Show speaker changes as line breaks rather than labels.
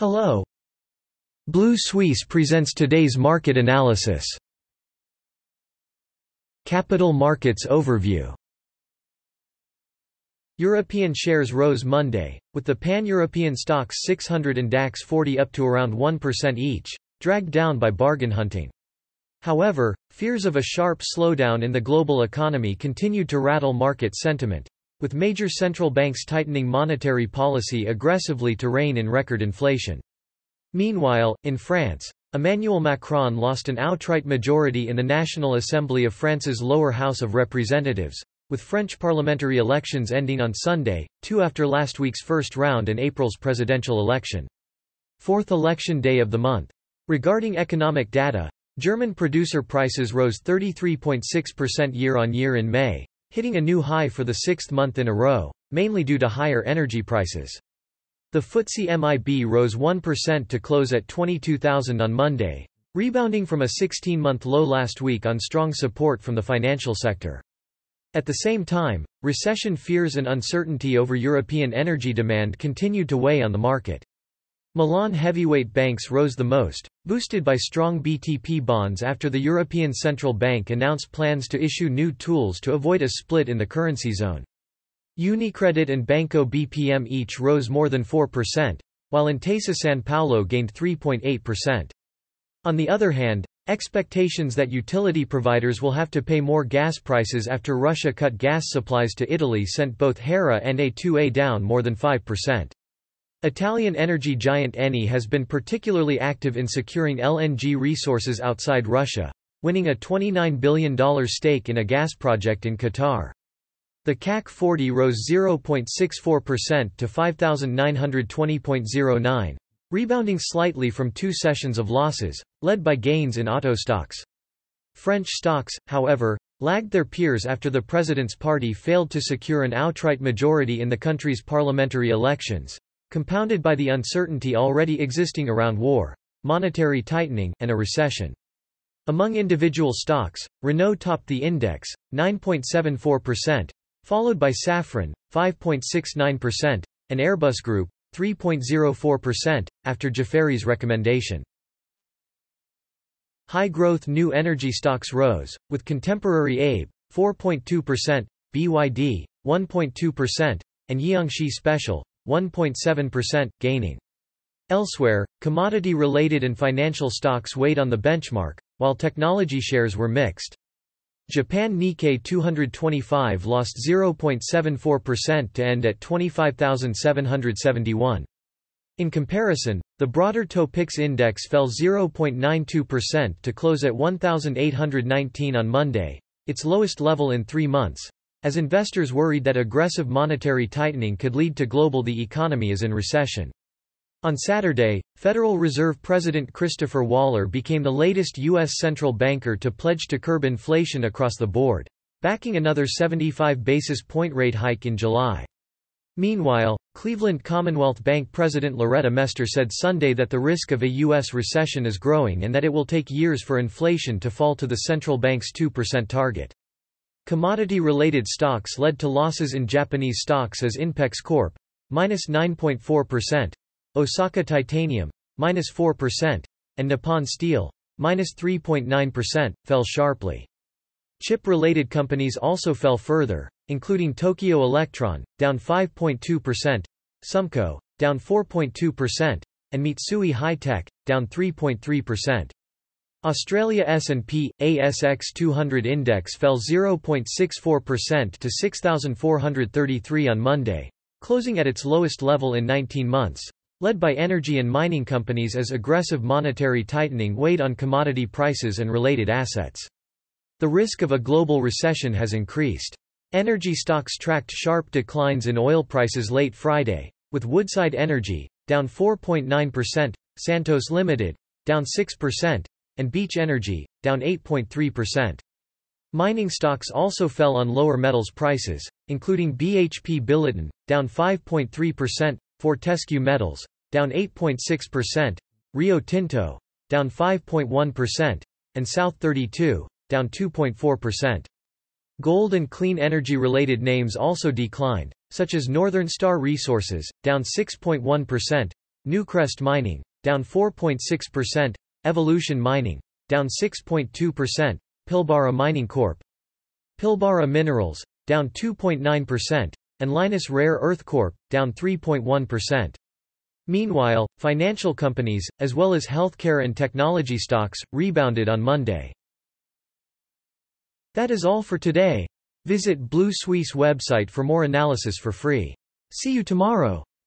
Hello. Blue Suisse presents today's market analysis. Capital Markets Overview European shares rose Monday, with the pan-European STOXX 600 and DAX 40 up to around 1% each, dragged down by bargain hunting. However, fears of a sharp slowdown in the global economy continued to rattle market sentiment, with major central banks tightening monetary policy aggressively to rein in record inflation. Meanwhile, in France, Emmanuel Macron lost an outright majority in the National Assembly of France's lower house of representatives, with French parliamentary elections ending on Sunday, two after last week's first round and April's presidential election. Fourth election day of the month. Regarding economic data, German producer prices rose 33.6% year-on-year in May, hitting a new high for the sixth month in a row, mainly due to higher energy prices. The FTSE MIB rose 1% to close at 22,000 on Monday, rebounding from a 16-month low last week on strong support from the financial sector. At the same time, recession fears and uncertainty over European energy demand continued to weigh on the market. Milan heavyweight banks rose the most, boosted by strong BTP bonds after the European Central Bank announced plans to issue new tools to avoid a split in the currency zone. Unicredit and Banco BPM each rose more than 4%, while Intesa San Paolo gained 3.8%. On the other hand, expectations that utility providers will have to pay more gas prices after Russia cut gas supplies to Italy sent both Hera and A2A down more than 5%. Italian energy giant Eni has been particularly active in securing LNG resources outside Russia, winning a $29 billion stake in a gas project in Qatar. The CAC 40 rose 0.64% to 5,920.09, rebounding slightly from two sessions of losses, led by gains in auto stocks. French stocks, however, lagged their peers after the president's party failed to secure an outright majority in the country's parliamentary elections, compounded by the uncertainty already existing around war, monetary tightening, and a recession. Among individual stocks, Renault topped the index, 9.74%, followed by Safran, 5.69%, and Airbus Group, 3.04%, after Jefferies' recommendation. High-growth new energy stocks rose, with Contemporary Amperex, 4.2%, BYD, 1.2%, and Jiangxi Special, 1.7%, gaining. Elsewhere, commodity-related and financial stocks weighed on the benchmark, while technology shares were mixed. Japan Nikkei 225 lost 0.74% to end at 25,771. In comparison, the broader Topix index fell 0.92% to close at 1,819 on Monday, its lowest level in three months, as investors worried that aggressive monetary tightening could lead to global the economy is in recession. On Saturday, Federal Reserve President Christopher Waller became the latest U.S. central banker to pledge to curb inflation across the board, backing another 75 basis point rate hike in July. Meanwhile, Cleveland Commonwealth Bank President Loretta Mester said Sunday that the risk of a U.S. recession is growing and that it will take years for inflation to fall to the central bank's 2% target. Commodity-related stocks led to losses in Japanese stocks as Inpex Corp. minus 9.4%, Osaka Titanium, minus 4%, and Nippon Steel, minus 3.9%, fell sharply. Chip-related companies also fell further, including Tokyo Electron, down 5.2%, Sumco, down 4.2%, and Mitsui High-Tech, down 3.3%. Australia S&P, ASX 200 index fell 0.64% to 6,433 on Monday, closing at its lowest level in 19 months, led by energy and mining companies as aggressive monetary tightening weighed on commodity prices and related assets. The risk of a global recession has increased. Energy stocks tracked sharp declines in oil prices late Friday, with Woodside Energy, down 4.9%, Santos Limited, down 6%, and Beach Energy, down 8.3%. Mining stocks also fell on lower metals prices, including BHP Billiton, down 5.3%, Fortescue Metals, down 8.6%, Rio Tinto, down 5.1%, and South 32, down 2.4%. Gold and clean energy related names also declined, such as Northern Star Resources, down 6.1%, Newcrest Mining, down 4.6%, Evolution Mining, down 6.2%, Pilbara Mining Corp. Pilbara Minerals, down 2.9%, and Lynas Rare Earth Corp., down 3.1%. Meanwhile, financial companies, as well as healthcare and technology stocks, rebounded on Monday. That is all for today. Visit Blue Suisse website for more analysis for free. See you tomorrow.